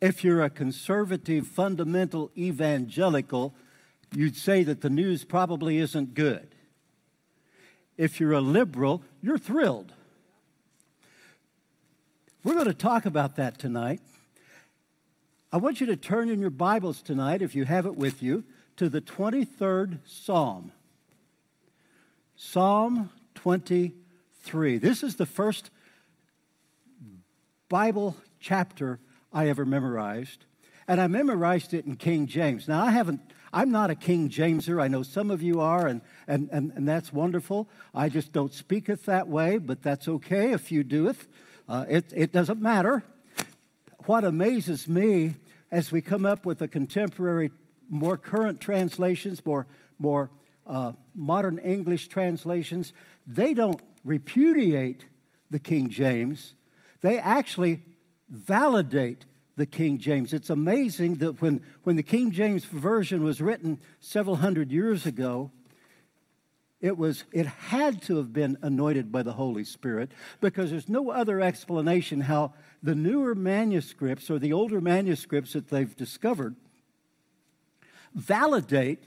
If you're a conservative, fundamental evangelical, you'd say that the news probably isn't good. If you're a liberal, you're thrilled. We're going to talk about that tonight. I want you to turn in your Bibles tonight, if you have it with you, to the 23rd Psalm. Psalm 23. This is the first Bible chapter I ever memorized, and I memorized it in King James. Now, I haven't, I'm not a King Jameser. I know some of you are, and, and, and, and that's wonderful. I just don't speak it that way, but that's okay if you do it. Uh, it, it doesn't matter. What amazes me as we come up with a contemporary, more current translations, more, more uh, modern English translations, they don't repudiate the King James, they actually validate the King James. It's amazing that when, when the King James Version was written several hundred years ago, it was it had to have been anointed by the holy spirit because there's no other explanation how the newer manuscripts or the older manuscripts that they've discovered validate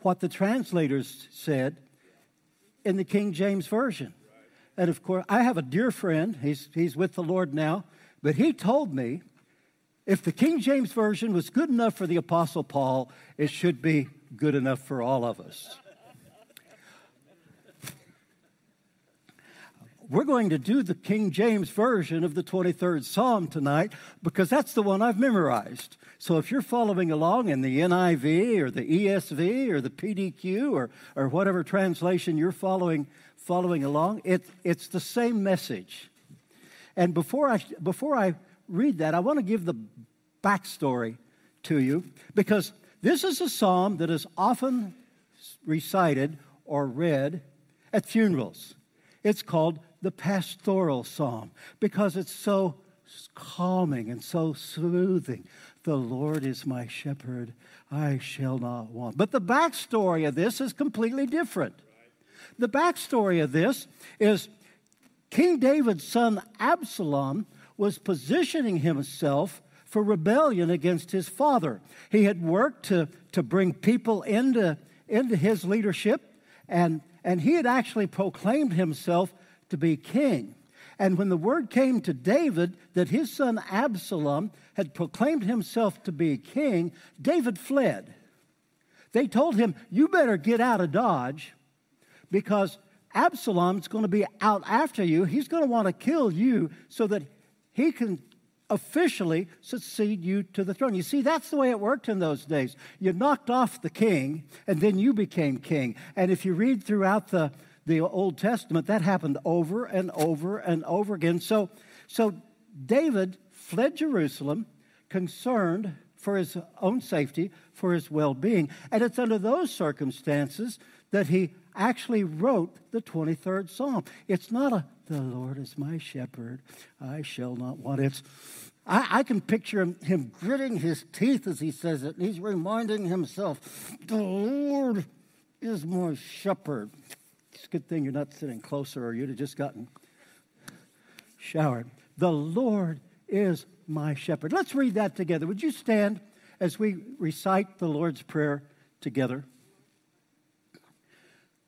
what the translators said in the King James Version. And of course, I have a dear friend, he's, he's with the Lord now, but he told me if the King James Version was good enough for the Apostle Paul, it should be good enough for all of us. We're going to do the King James Version of the 23rd Psalm tonight because that's the one I've memorized. So if you're following along in the NIV or the ESV or the PDQ or, or whatever translation you're following, following along, it, it's the same message. And before I, before I read that, I want to give the backstory to you because this is a psalm that is often recited or read at funerals. It's called the pastoral psalm because it's so calming and so soothing. The Lord is my shepherd, I shall not want. But the backstory of this is completely different. The backstory of this is King David's son Absalom was positioning himself for rebellion against his father. He had worked to, to bring people into, into his leadership, and, and he had actually proclaimed himself to be king. And when the word came to David that his son Absalom had proclaimed himself to be king, David fled. They told him, You better get out of Dodge because Absalom's going to be out after you. He's going to want to kill you so that he can officially succeed you to the throne. You see, that's the way it worked in those days. You knocked off the king, and then you became king. And if you read throughout the, the Old Testament, that happened over and over and over again. So, so David fled Jerusalem, concerned for his own safety, for his well being. And it's under those circumstances that he actually wrote the 23rd Psalm. It's not a, the Lord is my shepherd, I shall not want. It's, I, I can picture him, him gritting his teeth as he says it, he's reminding himself, the Lord is my shepherd. It's a good thing you're not sitting closer, or you'd have just gotten showered. The Lord is my shepherd. Let's read that together. Would you stand as we recite the Lord's Prayer together?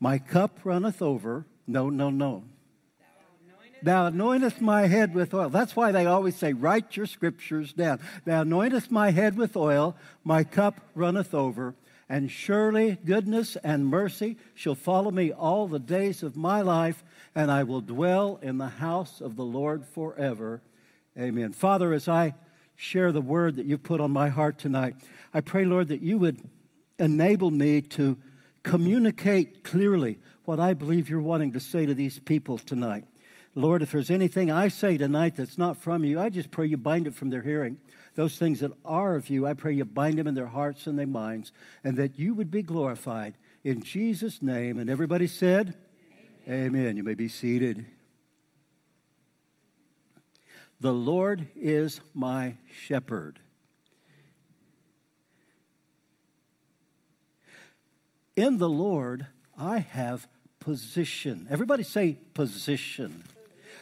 My cup runneth over. No, no, no. Thou anointest my head with oil. That's why they always say, write your scriptures down. Thou anointest my head with oil, my cup runneth over and surely goodness and mercy shall follow me all the days of my life, and I will dwell in the house of the Lord forever. Amen. Father, as I share the word that you put on my heart tonight, I pray, Lord, that you would enable me to communicate clearly what I believe you're wanting to say to these people tonight. Lord, if there's anything I say tonight that's not from you, I just pray you bind it from their hearing. Those things that are of you, I pray you bind them in their hearts and their minds, and that you would be glorified. In Jesus' name. And everybody said, Amen. Amen. You may be seated. The Lord is my shepherd. In the Lord, I have position. Everybody say position.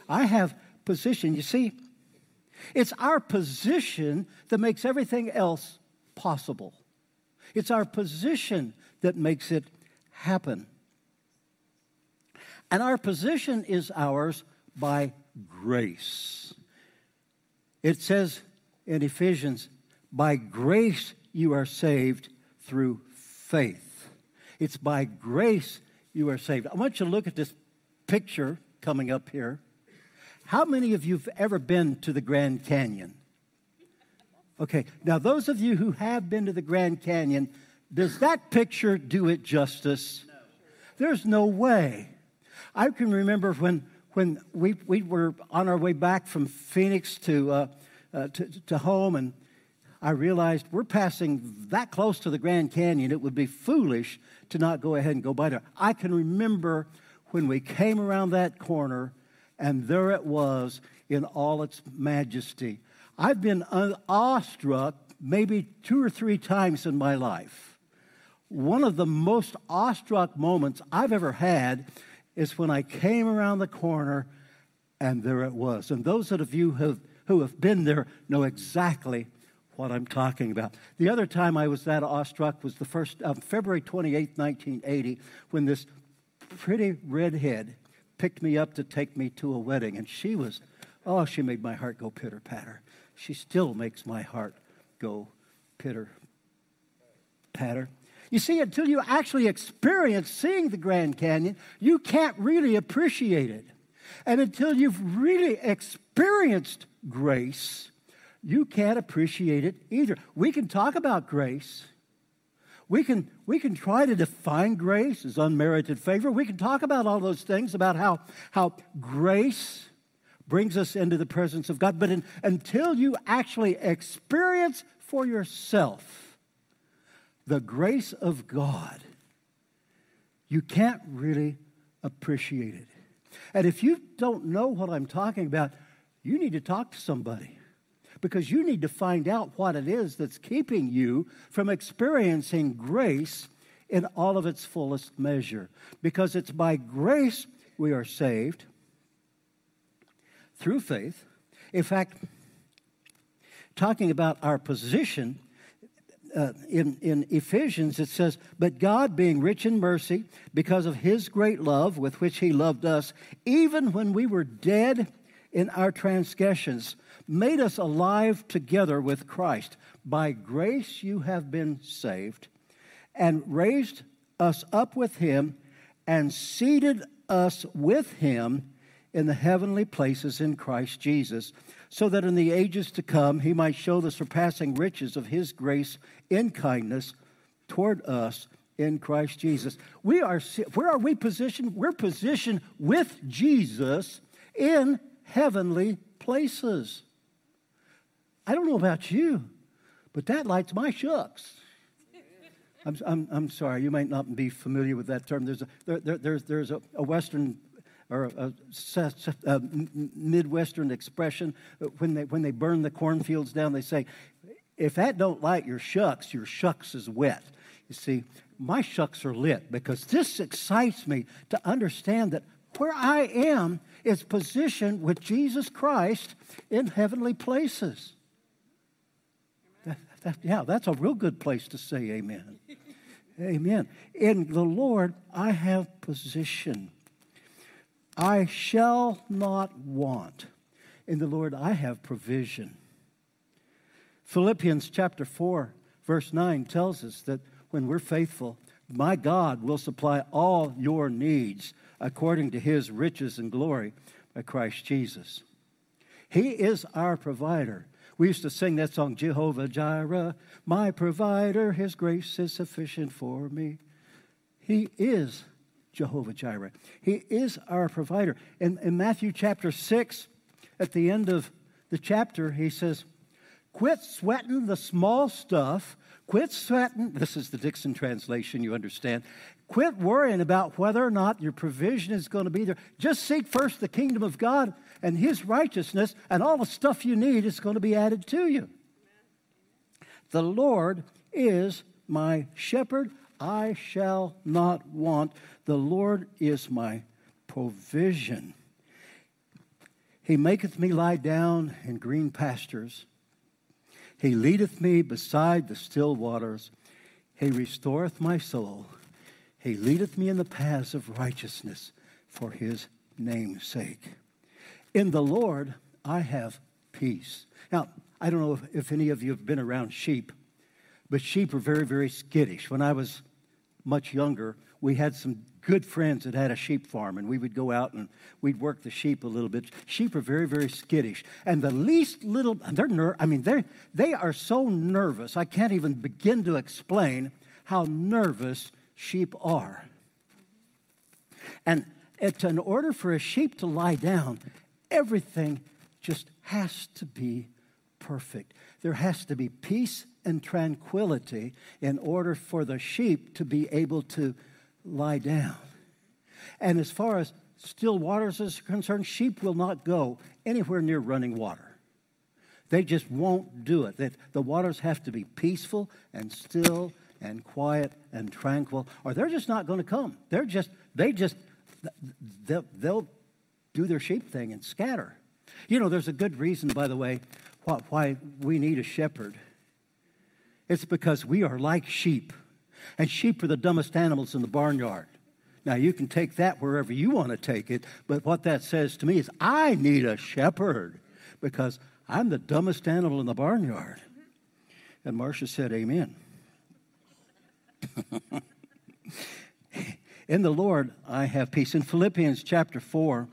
I have position. You see, it's our position that makes everything else possible. It's our position that makes it happen. And our position is ours by grace. It says in Ephesians, by grace you are saved through faith. It's by grace you are saved. I want you to look at this picture coming up here. How many of you have ever been to the Grand Canyon? Okay, now those of you who have been to the Grand Canyon, does that picture do it justice? No. There's no way. I can remember when, when we, we were on our way back from Phoenix to, uh, uh, to, to home, and I realized we're passing that close to the Grand Canyon, it would be foolish to not go ahead and go by there. I can remember when we came around that corner and there it was in all its majesty. I've been awestruck maybe two or three times in my life. One of the most awestruck moments I've ever had is when I came around the corner and there it was. And those of you who have, who have been there know exactly what I'm talking about. The other time I was that awestruck was the first uh, February 28, 1980, when this pretty redhead picked me up to take me to a wedding, and she was, oh, she made my heart go pitter patter. She still makes my heart go pitter patter. You see, until you actually experience seeing the Grand Canyon, you can't really appreciate it. And until you've really experienced grace, you can't appreciate it either. We can talk about grace. We can, we can try to define grace as unmerited favor. We can talk about all those things, about how, how grace brings us into the presence of God. But in, until you actually experience for yourself the grace of God, you can't really appreciate it. And if you don't know what I'm talking about, you need to talk to somebody because you need to find out what it is that's keeping you from experiencing grace in all of its fullest measure. Because it's by grace we are saved through faith. In fact, talking about our position, uh, in, in Ephesians, it says, But God, being rich in mercy, because of his great love with which he loved us, even when we were dead in our transgressions, made us alive together with Christ. By grace you have been saved, and raised us up with him, and seated us with him in the heavenly places in Christ Jesus, so that in the ages to come he might show the surpassing riches of his grace in kindness toward us in Christ Jesus. We are where are we positioned? We're positioned with Jesus in heavenly places. I don't know about you, but that lights my shucks. I'm, I'm, I'm sorry, you might not be familiar with that term. There's a, there, there, there's, there's a, a Western or a, a, a, uh, Midwestern expression. When they, when they burn the cornfields down, they say, if that don't light your shucks, your shucks is wet. You see, my shucks are lit because this excites me to understand that where I am is positioned with Jesus Christ in heavenly places. That, yeah, that's a real good place to say amen. amen. In the Lord, I have position. I shall not want. In the Lord, I have provision. Philippians chapter 4, verse 9 tells us that when we're faithful, my God will supply all your needs according to his riches and glory by Christ Jesus. He is our provider. We used to sing that song, Jehovah Jireh, my provider, his grace is sufficient for me. He is Jehovah Jireh. He is our provider. In, in Matthew chapter 6, at the end of the chapter, he says, Quit sweating the small stuff. Quit sweating. This is the Dixon translation, you understand. Quit worrying about whether or not your provision is going to be there. Just seek first the kingdom of God and his righteousness, and all the stuff you need is going to be added to you. The Lord is my shepherd. I shall not want. The Lord is my provision. He maketh me lie down in green pastures. He leadeth me beside the still waters. He restoreth my soul. He leadeth me in the paths of righteousness for his name's sake. In the Lord, I have peace. Now, I don't know if, if any of you have been around sheep, but sheep are very, very skittish. When I was much younger, we had some good friends that had a sheep farm, and we would go out and we'd work the sheep a little bit. Sheep are very, very skittish, and the least little they're ner- I mean they they are so nervous. I can't even begin to explain how nervous sheep are. And it's in order for a sheep to lie down, everything just has to be perfect. There has to be peace and tranquility in order for the sheep to be able to lie down. And as far as still waters is concerned, sheep will not go anywhere near running water. They just won't do it. The waters have to be peaceful and still and quiet and tranquil, or they're just not going to come. They're just, they just, they'll, they'll do their sheep thing and scatter. You know, there's a good reason, by the way, why we need a shepherd. It's because we are like sheep. And sheep are the dumbest animals in the barnyard. Now, you can take that wherever you want to take it, but what that says to me is I need a shepherd because I'm the dumbest animal in the barnyard. And Marcia said, Amen. in the Lord, I have peace. In Philippians chapter 4,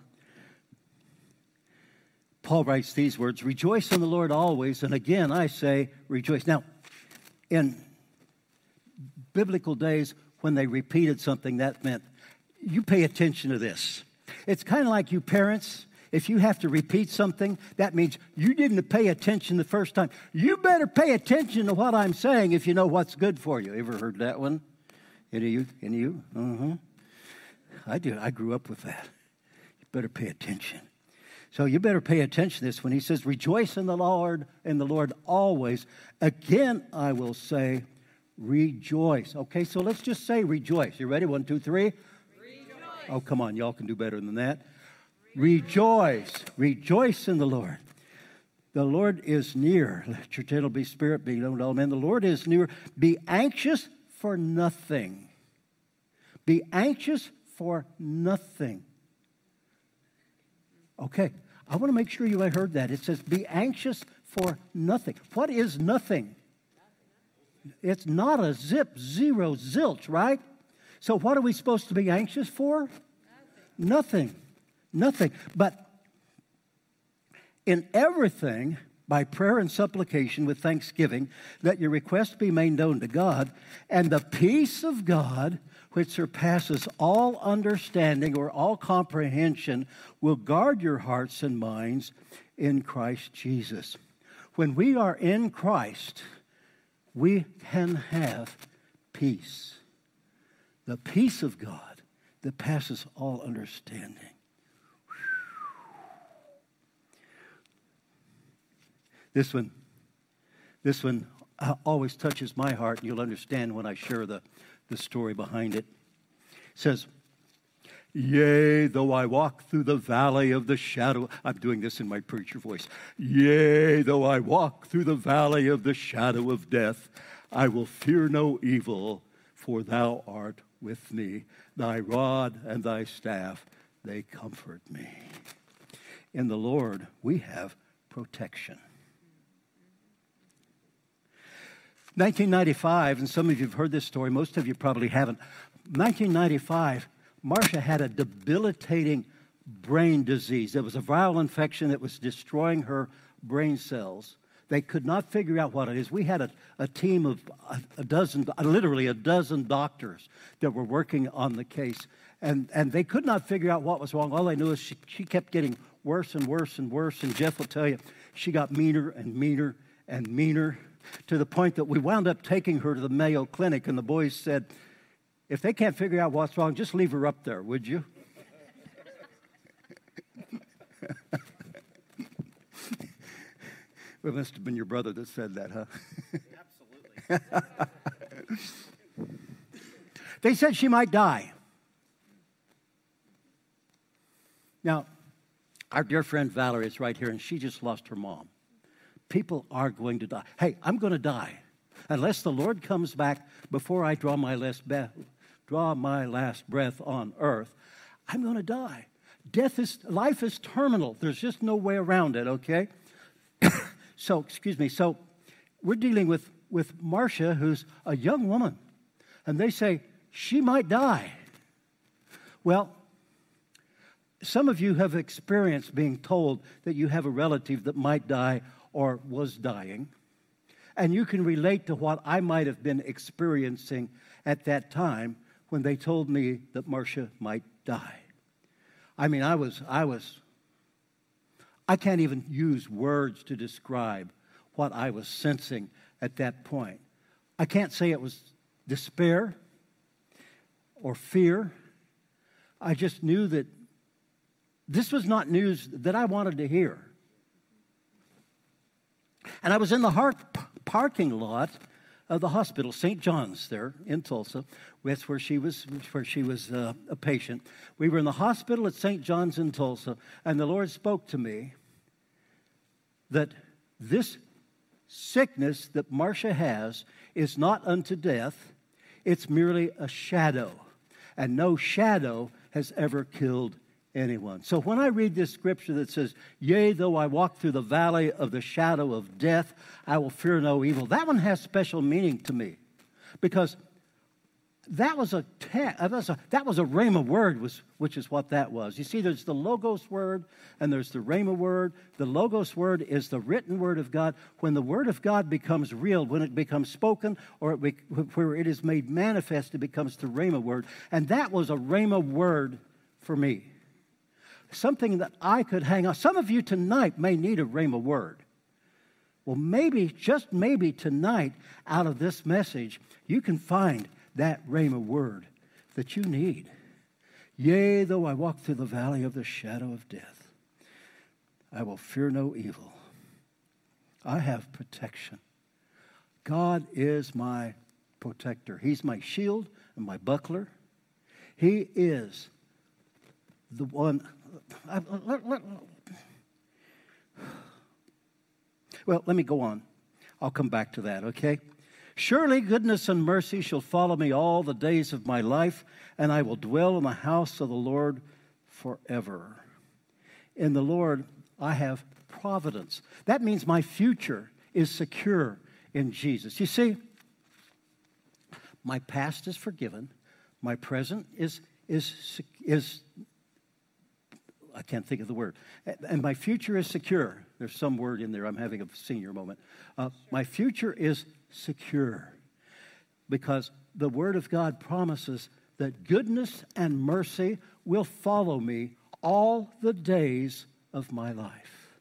Paul writes these words Rejoice in the Lord always, and again I say, rejoice. Now, in biblical days, when they repeated something, that meant you pay attention to this. It's kind of like you parents. If you have to repeat something, that means you didn't pay attention the first time. You better pay attention to what I'm saying if you know what's good for you. Ever heard that one? Any of you? Any of you? Uh-huh. I did. I grew up with that. You better pay attention. So you better pay attention to this when he says, Rejoice in the Lord, in the Lord always. Again, I will say, rejoice. Okay, so let's just say rejoice. You ready? One, two, three. Rejoice. Oh, come on. Y'all can do better than that. Rejoice. Rejoice in the Lord. The Lord is near. Let your gentle be spirit be known to all men. The Lord is near. Be anxious for nothing. Be anxious for nothing. Okay, I want to make sure you heard that. It says, be anxious for nothing. What is nothing? It's not a zip, zero, zilch, right? So, what are we supposed to be anxious for? Nothing. Nothing. But in everything, by prayer and supplication with thanksgiving, let your requests be made known to God, and the peace of God, which surpasses all understanding or all comprehension, will guard your hearts and minds in Christ Jesus. When we are in Christ, we can have peace. The peace of God that passes all understanding. This one, this one uh, always touches my heart, and you'll understand when I share the, the story behind it. It says, Yea, though I walk through the valley of the shadow, I'm doing this in my preacher voice. Yea, though I walk through the valley of the shadow of death, I will fear no evil, for thou art with me. Thy rod and thy staff, they comfort me. In the Lord, we have protection. 1995, and some of you have heard this story, most of you probably haven't. 1995, Marcia had a debilitating brain disease. It was a viral infection that was destroying her brain cells. They could not figure out what it is. We had a, a team of a, a dozen, uh, literally a dozen doctors that were working on the case, and, and they could not figure out what was wrong. All they knew is she, she kept getting worse and worse and worse, and Jeff will tell you, she got meaner and meaner and meaner to the point that we wound up taking her to the Mayo Clinic, and the boys said, if they can't figure out what's wrong, just leave her up there, would you? it must have been your brother that said that, huh? Absolutely. they said she might die. Now, our dear friend Valerie is right here, and she just lost her mom. People are going to die. Hey, I'm going to die. Unless the Lord comes back before I draw my last, be- draw my last breath on earth, I'm going to die. Death is, life is terminal. There's just no way around it, okay? so, excuse me. So, we're dealing with, with Marcia, who's a young woman, and they say she might die. Well, some of you have experienced being told that you have a relative that might die or was dying. And you can relate to what I might have been experiencing at that time when they told me that Marcia might die. I mean, I was, I was, I can't even use words to describe what I was sensing at that point. I can't say it was despair or fear. I just knew that this was not news that I wanted to hear. And I was in the parking lot of the hospital, St. John's, there in Tulsa. That's where she was, where she was uh, a patient. We were in the hospital at St. John's in Tulsa, and the Lord spoke to me that this sickness that Marcia has is not unto death; it's merely a shadow, and no shadow has ever killed anyone. So when I read this scripture that says, Yea, though I walk through the valley of the shadow of death, I will fear no evil, that one has special meaning to me because that was a, te- uh, that was a, that was a rhema word, was, which is what that was. You see, there's the logos word and there's the rhema word. The logos word is the written word of God. When the word of God becomes real, when it becomes spoken, or it be, where it is made manifest, it becomes the rhema word. And that was a rhema word for me something that I could hang on. Some of you tonight may need a rhema word. Well, maybe, just maybe tonight, out of this message, you can find that rhema word that you need. Yea, though I walk through the valley of the shadow of death, I will fear no evil. I have protection. God is my protector. He's my shield and my buckler. He is the one well, let me go on. I'll come back to that, okay? Surely goodness and mercy shall follow me all the days of my life, and I will dwell in the house of the Lord forever. In the Lord, I have providence. That means my future is secure in Jesus. You see, my past is forgiven, my present is, is, is I can't think of the word. And my future is secure. There's some word in there. I'm having a senior moment. Uh, my future is secure because the Word of God promises that goodness and mercy will follow me all the days of my life.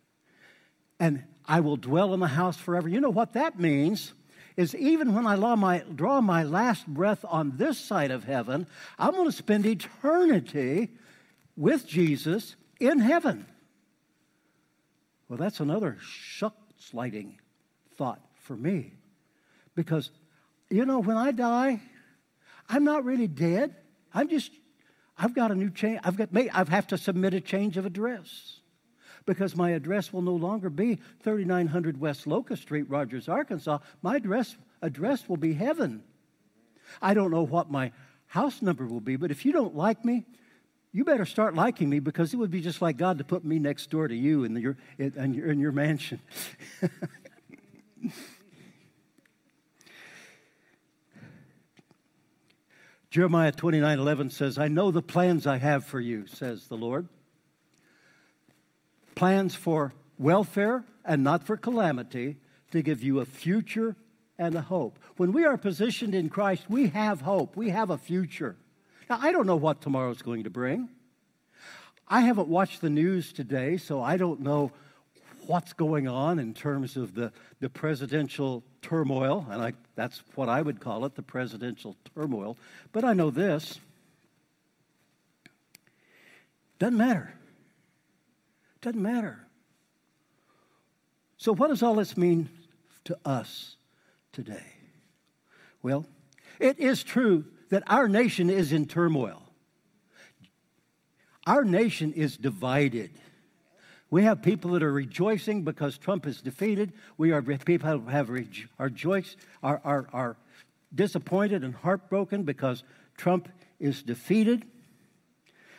And I will dwell in the house forever. You know what that means? Is even when I my, draw my last breath on this side of heaven, I'm going to spend eternity with Jesus in heaven. Well, that's another shuck sliding thought for me. Because, you know, when I die, I'm not really dead. I'm just, I've got a new change. I've got, I have to submit a change of address because my address will no longer be 3900 West Locust Street, Rogers, Arkansas. My address, address will be heaven. I don't know what my house number will be, but if you don't like me, you better start liking me because it would be just like God to put me next door to you in, your, in, your, in your mansion. Jeremiah 29 11 says, I know the plans I have for you, says the Lord. Plans for welfare and not for calamity, to give you a future and a hope. When we are positioned in Christ, we have hope, we have a future. I don't know what tomorrow's going to bring. I haven't watched the news today, so I don't know what's going on in terms of the, the presidential turmoil, and I, that's what I would call it the presidential turmoil. But I know this doesn't matter. Doesn't matter. So, what does all this mean to us today? Well, it is true that our nation is in turmoil. Our nation is divided. We have people that are rejoicing because Trump is defeated. We are people who have rejo- are, rejoice, are, are, are disappointed and heartbroken because Trump is defeated.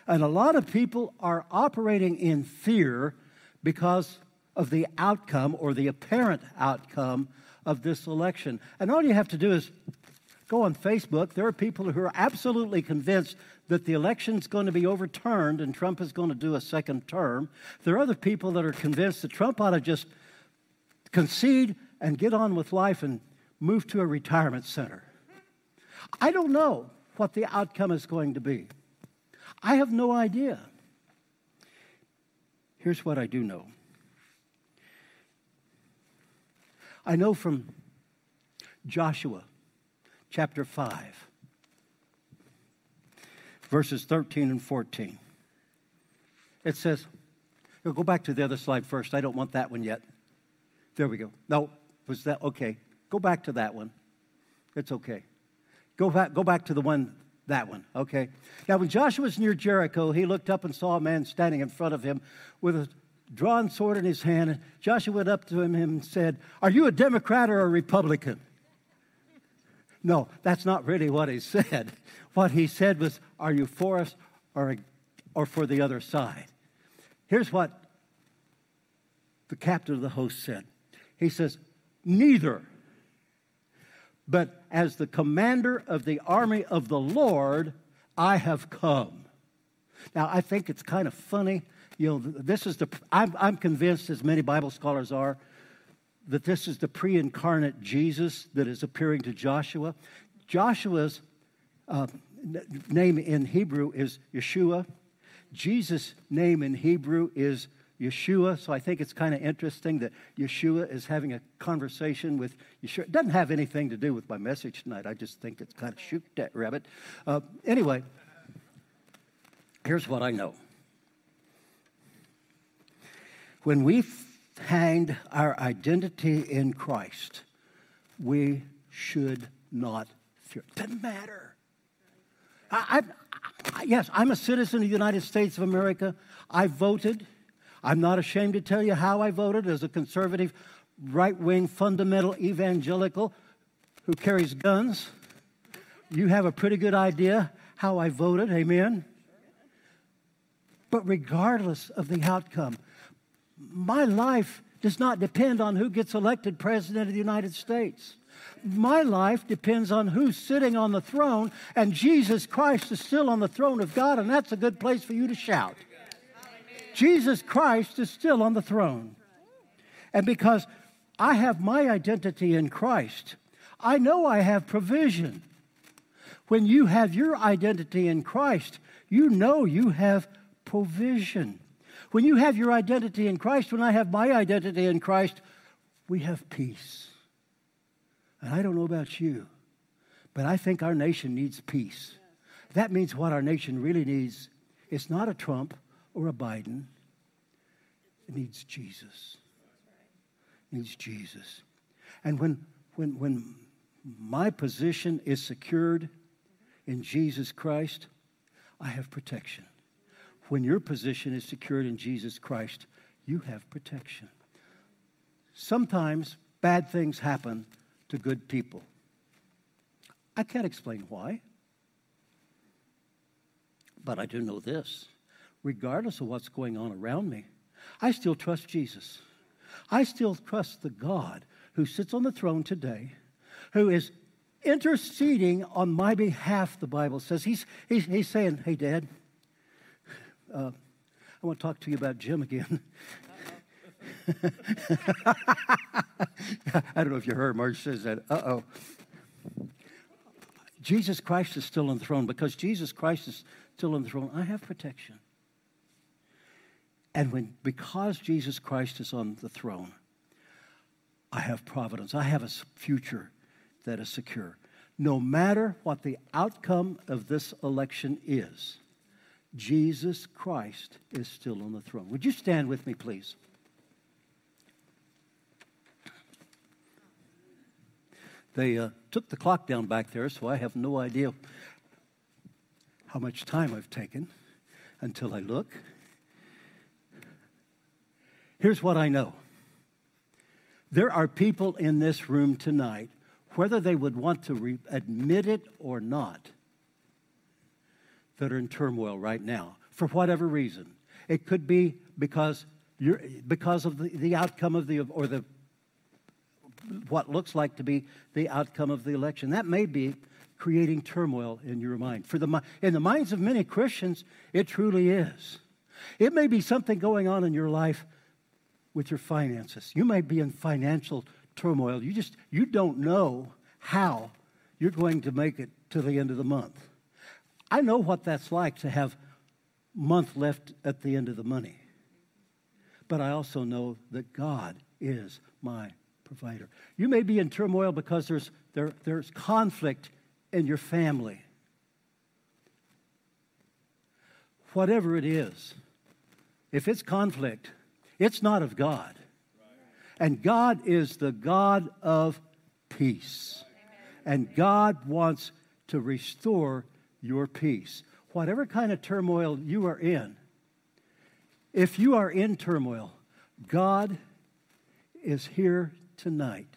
And a lot of people are operating in fear because of the outcome or the apparent outcome of this election. And all you have to do is go on Facebook. There are people who are absolutely convinced that the election's going to be overturned and Trump is going to do a second term. There are other people that are convinced that Trump ought to just concede and get on with life and move to a retirement center. I don't know what the outcome is going to be. I have no idea. Here's what I do know I know from Joshua chapter 5, verses 13 and 14. It says, go back to the other slide first. I don't want that one yet. There we go. No, was that okay? Go back to that one. It's okay. Go back, go back to the one that one, okay? Now, when Joshua was near Jericho, he looked up and saw a man standing in front of him with a drawn sword in his hand. And Joshua went up to him and said, Are you a Democrat or a Republican? No, that's not really what he said. What he said was, Are you for us or, or for the other side? Here's what the captain of the host said He says, Neither. But as the commander of the army of the Lord, I have come. Now, I think it's kind of funny. You know, this is the, I'm, I'm convinced, as many Bible scholars are, that this is the pre incarnate Jesus that is appearing to Joshua. Joshua's uh, name in Hebrew is Yeshua. Jesus' name in Hebrew is Yeshua. So I think it's kind of interesting that Yeshua is having a conversation with Yeshua. It doesn't have anything to do with my message tonight. I just think it's kind of shoot that rabbit. Uh, anyway, here's what I know. When we find our identity in Christ, we should not fear. It doesn't matter. I, I, yes, I'm a citizen of the United States of America. I voted. I'm not ashamed to tell you how I voted as a conservative, right wing, fundamental evangelical who carries guns. You have a pretty good idea how I voted, amen? But regardless of the outcome, my life does not depend on who gets elected president of the United States. My life depends on who's sitting on the throne, and Jesus Christ is still on the throne of God, and that's a good place for you to shout. Jesus Christ is still on the throne. And because I have my identity in Christ, I know I have provision. When you have your identity in Christ, you know you have provision. When you have your identity in Christ, when I have my identity in Christ, we have peace. And I don't know about you, but I think our nation needs peace. That means what our nation really needs is not a Trump or a Biden. It needs Jesus. It needs Jesus. And when, when, when my position is secured in Jesus Christ, I have protection. When your position is secured in Jesus Christ, you have protection. Sometimes bad things happen to good people. I can't explain why. But I do know this regardless of what's going on around me, I still trust Jesus. I still trust the God who sits on the throne today, who is interceding on my behalf, the Bible says. He's, he's, he's saying, Hey, Dad, uh, I want to talk to you about Jim again. I don't know if you heard Marge says that. Uh oh. Jesus Christ is still on the throne. Because Jesus Christ is still on the throne, I have protection. And when because Jesus Christ is on the throne, I have providence. I have a future that is secure. No matter what the outcome of this election is, Jesus Christ is still on the throne. Would you stand with me, please? They uh, took the clock down back there, so I have no idea how much time I've taken until I look. Here's what I know there are people in this room tonight, whether they would want to re- admit it or not, that are in turmoil right now for whatever reason. It could be because you're, because of the, the outcome of the or the what looks like to be the outcome of the election. That may be creating turmoil in your mind. For the in the minds of many Christians, it truly is. It may be something going on in your life with your finances. You may be in financial turmoil. You just you don't know how you're going to make it to the end of the month. I know what that's like to have month left at the end of the money. But I also know that God is my provider. You may be in turmoil because there's there, there's conflict in your family. Whatever it is, if it's conflict, it's not of God. And God is the God of peace. And God wants to restore your peace. Whatever kind of turmoil you are in, if you are in turmoil, God is here tonight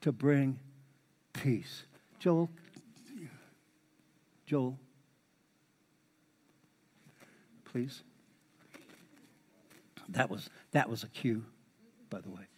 to bring peace. Joel, Joel, please. That was, that was a cue, by the way.